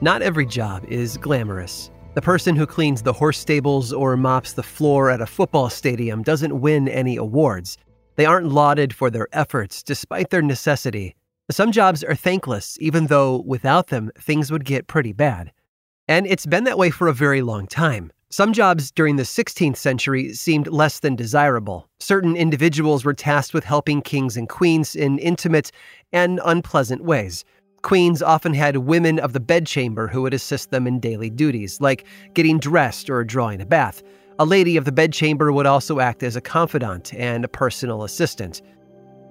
Not every job is glamorous. The person who cleans the horse stables or mops the floor at a football stadium doesn't win any awards. They aren't lauded for their efforts, despite their necessity. Some jobs are thankless, even though without them, things would get pretty bad. And it's been that way for a very long time. Some jobs during the 16th century seemed less than desirable. Certain individuals were tasked with helping kings and queens in intimate and unpleasant ways. Queens often had women of the bedchamber who would assist them in daily duties, like getting dressed or drawing a bath. A lady of the bedchamber would also act as a confidant and a personal assistant.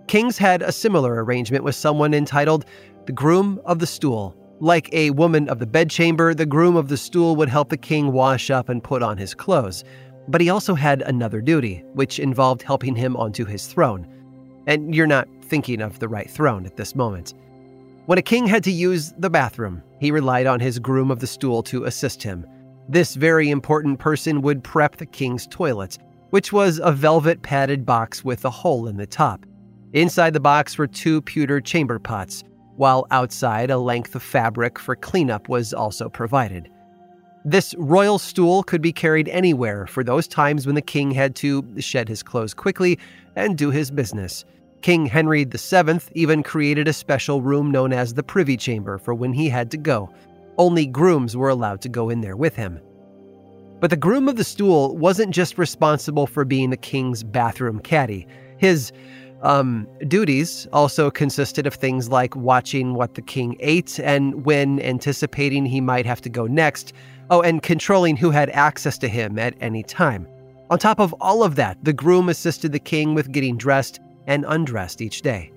Kings had a similar arrangement with someone entitled the groom of the stool. Like a woman of the bedchamber, the groom of the stool would help the king wash up and put on his clothes. But he also had another duty, which involved helping him onto his throne. And you're not thinking of the right throne at this moment. When a king had to use the bathroom, he relied on his groom of the stool to assist him. This very important person would prep the king's toilet, which was a velvet padded box with a hole in the top. Inside the box were two pewter chamber pots, while outside a length of fabric for cleanup was also provided. This royal stool could be carried anywhere for those times when the king had to shed his clothes quickly and do his business. King Henry VII even created a special room known as the Privy Chamber for when he had to go. Only grooms were allowed to go in there with him. But the groom of the stool wasn't just responsible for being the king's bathroom caddy. His um, duties also consisted of things like watching what the king ate and when anticipating he might have to go next. Oh, and controlling who had access to him at any time. On top of all of that, the groom assisted the king with getting dressed and undressed each day.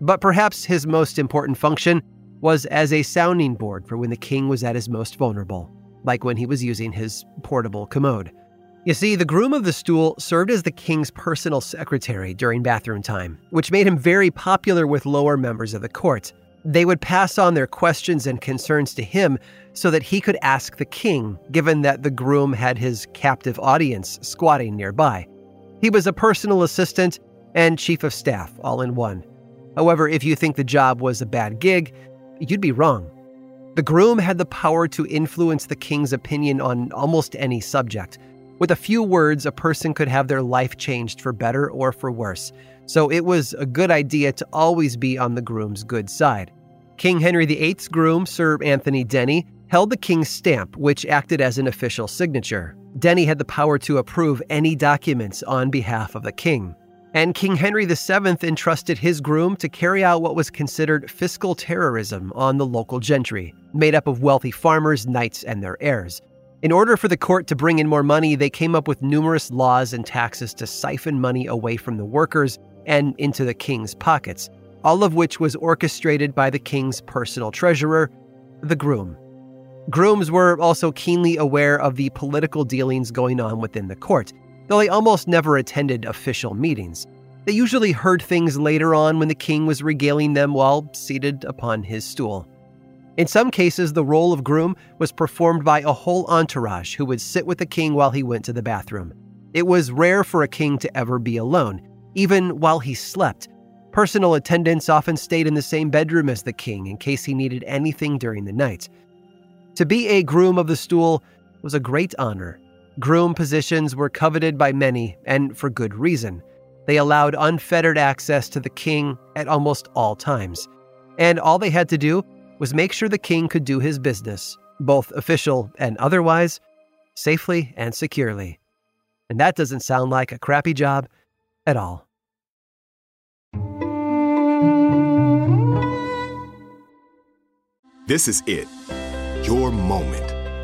But perhaps his most important function was as a sounding board for when the king was at his most vulnerable, like when he was using his portable commode. You see, the groom of the stool served as the king's personal secretary during bathroom time, which made him very popular with lower members of the court. They would pass on their questions and concerns to him so that he could ask the king, given that the groom had his captive audience squatting nearby. He was a personal assistant and chief of staff all in one. However, if you think the job was a bad gig, you'd be wrong. The groom had the power to influence the king's opinion on almost any subject. With a few words, a person could have their life changed for better or for worse, so it was a good idea to always be on the groom's good side. King Henry VIII's groom, Sir Anthony Denny, held the king's stamp, which acted as an official signature. Denny had the power to approve any documents on behalf of the king and King Henry VII entrusted his groom to carry out what was considered fiscal terrorism on the local gentry, made up of wealthy farmers, knights, and their heirs. In order for the court to bring in more money, they came up with numerous laws and taxes to siphon money away from the workers and into the king's pockets, all of which was orchestrated by the king's personal treasurer, the groom. Grooms were also keenly aware of the political dealings going on within the court though they almost never attended official meetings. They usually heard things later on when the king was regaling them while seated upon his stool. In some cases, the role of groom was performed by a whole entourage who would sit with the king while he went to the bathroom. It was rare for a king to ever be alone, even while he slept. Personal attendants often stayed in the same bedroom as the king in case he needed anything during the night. To be a groom of the stool was a great honor Groom positions were coveted by many, and for good reason. They allowed unfettered access to the king at almost all times. And all they had to do was make sure the king could do his business, both official and otherwise, safely and securely. And that doesn't sound like a crappy job at all. This is it. Your moment.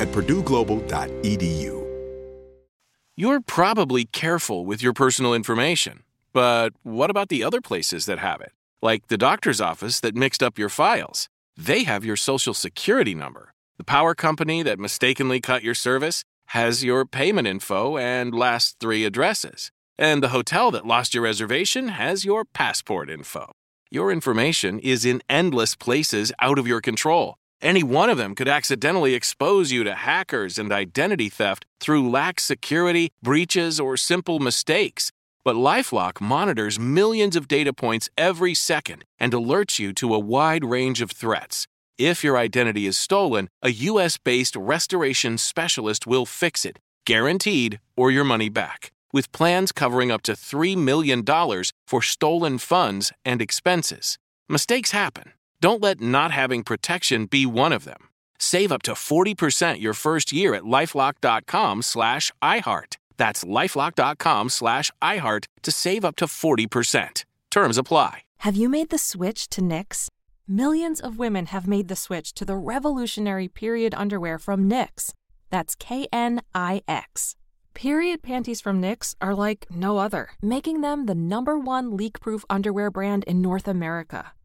at purdueglobal.edu. You're probably careful with your personal information, but what about the other places that have it? Like the doctor's office that mixed up your files. They have your social security number. The power company that mistakenly cut your service has your payment info and last three addresses. And the hotel that lost your reservation has your passport info. Your information is in endless places out of your control. Any one of them could accidentally expose you to hackers and identity theft through lax security, breaches, or simple mistakes. But Lifelock monitors millions of data points every second and alerts you to a wide range of threats. If your identity is stolen, a US based restoration specialist will fix it, guaranteed, or your money back, with plans covering up to $3 million for stolen funds and expenses. Mistakes happen. Don't let not having protection be one of them. Save up to 40% your first year at lifelock.com slash iHeart. That's lifelock.com slash iHeart to save up to 40%. Terms apply. Have you made the switch to Knix? Millions of women have made the switch to the revolutionary period underwear from Knix. That's K N I X. Period panties from Knix are like no other, making them the number one leak proof underwear brand in North America.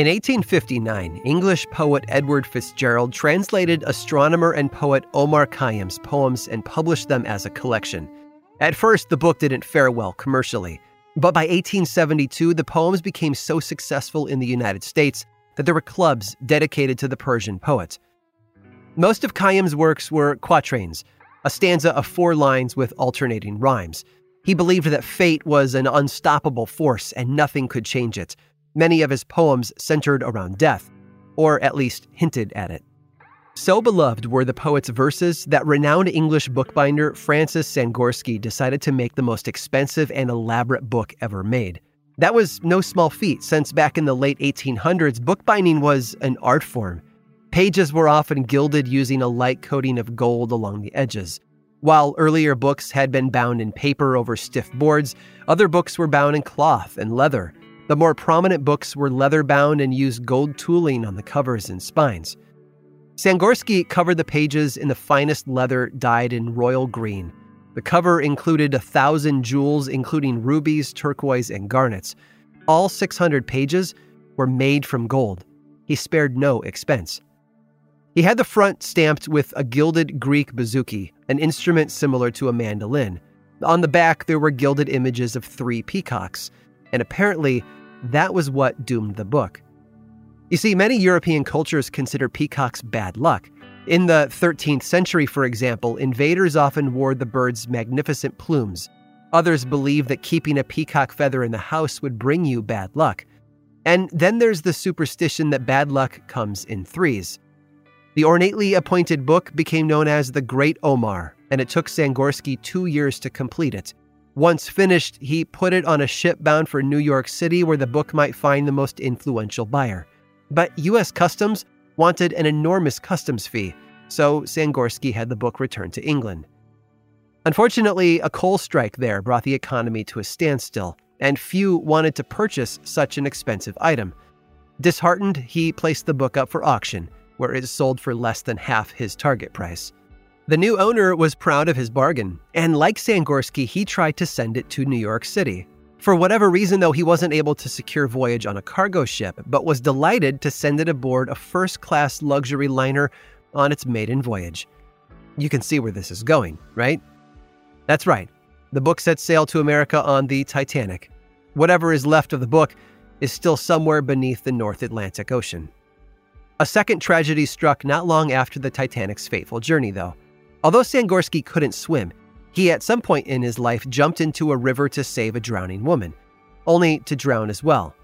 In 1859, English poet Edward Fitzgerald translated astronomer and poet Omar Khayyam's poems and published them as a collection. At first, the book didn't fare well commercially, but by 1872, the poems became so successful in the United States that there were clubs dedicated to the Persian poet. Most of Khayyam's works were quatrains, a stanza of four lines with alternating rhymes. He believed that fate was an unstoppable force and nothing could change it. Many of his poems centered around death, or at least hinted at it. So beloved were the poet's verses that renowned English bookbinder Francis Sangorski decided to make the most expensive and elaborate book ever made. That was no small feat, since back in the late 1800s, bookbinding was an art form. Pages were often gilded using a light coating of gold along the edges. While earlier books had been bound in paper over stiff boards, other books were bound in cloth and leather. The more prominent books were leather bound and used gold tooling on the covers and spines. Sangorski covered the pages in the finest leather dyed in royal green. The cover included a thousand jewels, including rubies, turquoise, and garnets. All 600 pages were made from gold. He spared no expense. He had the front stamped with a gilded Greek bouzouki, an instrument similar to a mandolin. On the back, there were gilded images of three peacocks, and apparently, that was what doomed the book. You see, many European cultures consider peacocks bad luck. In the 13th century, for example, invaders often wore the bird's magnificent plumes. Others believed that keeping a peacock feather in the house would bring you bad luck. And then there's the superstition that bad luck comes in threes. The ornately appointed book became known as the Great Omar, and it took Sangorski two years to complete it. Once finished, he put it on a ship bound for New York City where the book might find the most influential buyer. But U.S. Customs wanted an enormous customs fee, so Sangorski had the book returned to England. Unfortunately, a coal strike there brought the economy to a standstill, and few wanted to purchase such an expensive item. Disheartened, he placed the book up for auction where it sold for less than half his target price. The new owner was proud of his bargain, and like Sangorski, he tried to send it to New York City. For whatever reason, though, he wasn't able to secure voyage on a cargo ship, but was delighted to send it aboard a first class luxury liner on its maiden voyage. You can see where this is going, right? That's right. The book set sail to America on the Titanic. Whatever is left of the book is still somewhere beneath the North Atlantic Ocean. A second tragedy struck not long after the Titanic's fateful journey, though. Although Sangorski couldn't swim, he at some point in his life jumped into a river to save a drowning woman, only to drown as well.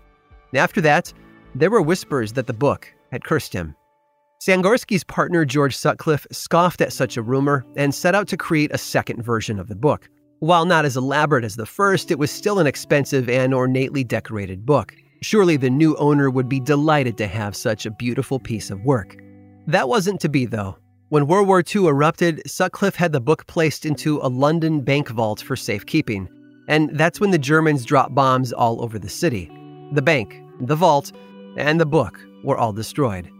After that, there were whispers that the book had cursed him. Sangorski's partner George Sutcliffe scoffed at such a rumor and set out to create a second version of the book. While not as elaborate as the first, it was still an expensive and ornately decorated book. Surely the new owner would be delighted to have such a beautiful piece of work. That wasn't to be, though. When World War II erupted, Sutcliffe had the book placed into a London bank vault for safekeeping. And that's when the Germans dropped bombs all over the city. The bank, the vault, and the book were all destroyed.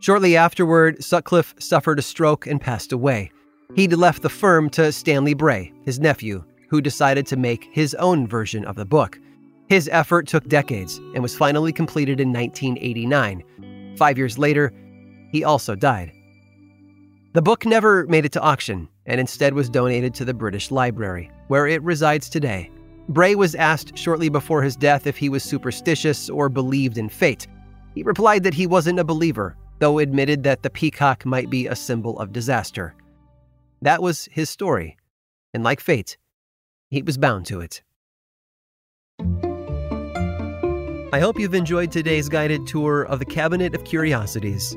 Shortly afterward, Sutcliffe suffered a stroke and passed away. He'd left the firm to Stanley Bray, his nephew, who decided to make his own version of the book. His effort took decades and was finally completed in 1989. Five years later, he also died. The book never made it to auction and instead was donated to the British Library, where it resides today. Bray was asked shortly before his death if he was superstitious or believed in fate. He replied that he wasn't a believer, though admitted that the peacock might be a symbol of disaster. That was his story, and like fate, he was bound to it. I hope you've enjoyed today's guided tour of the Cabinet of Curiosities.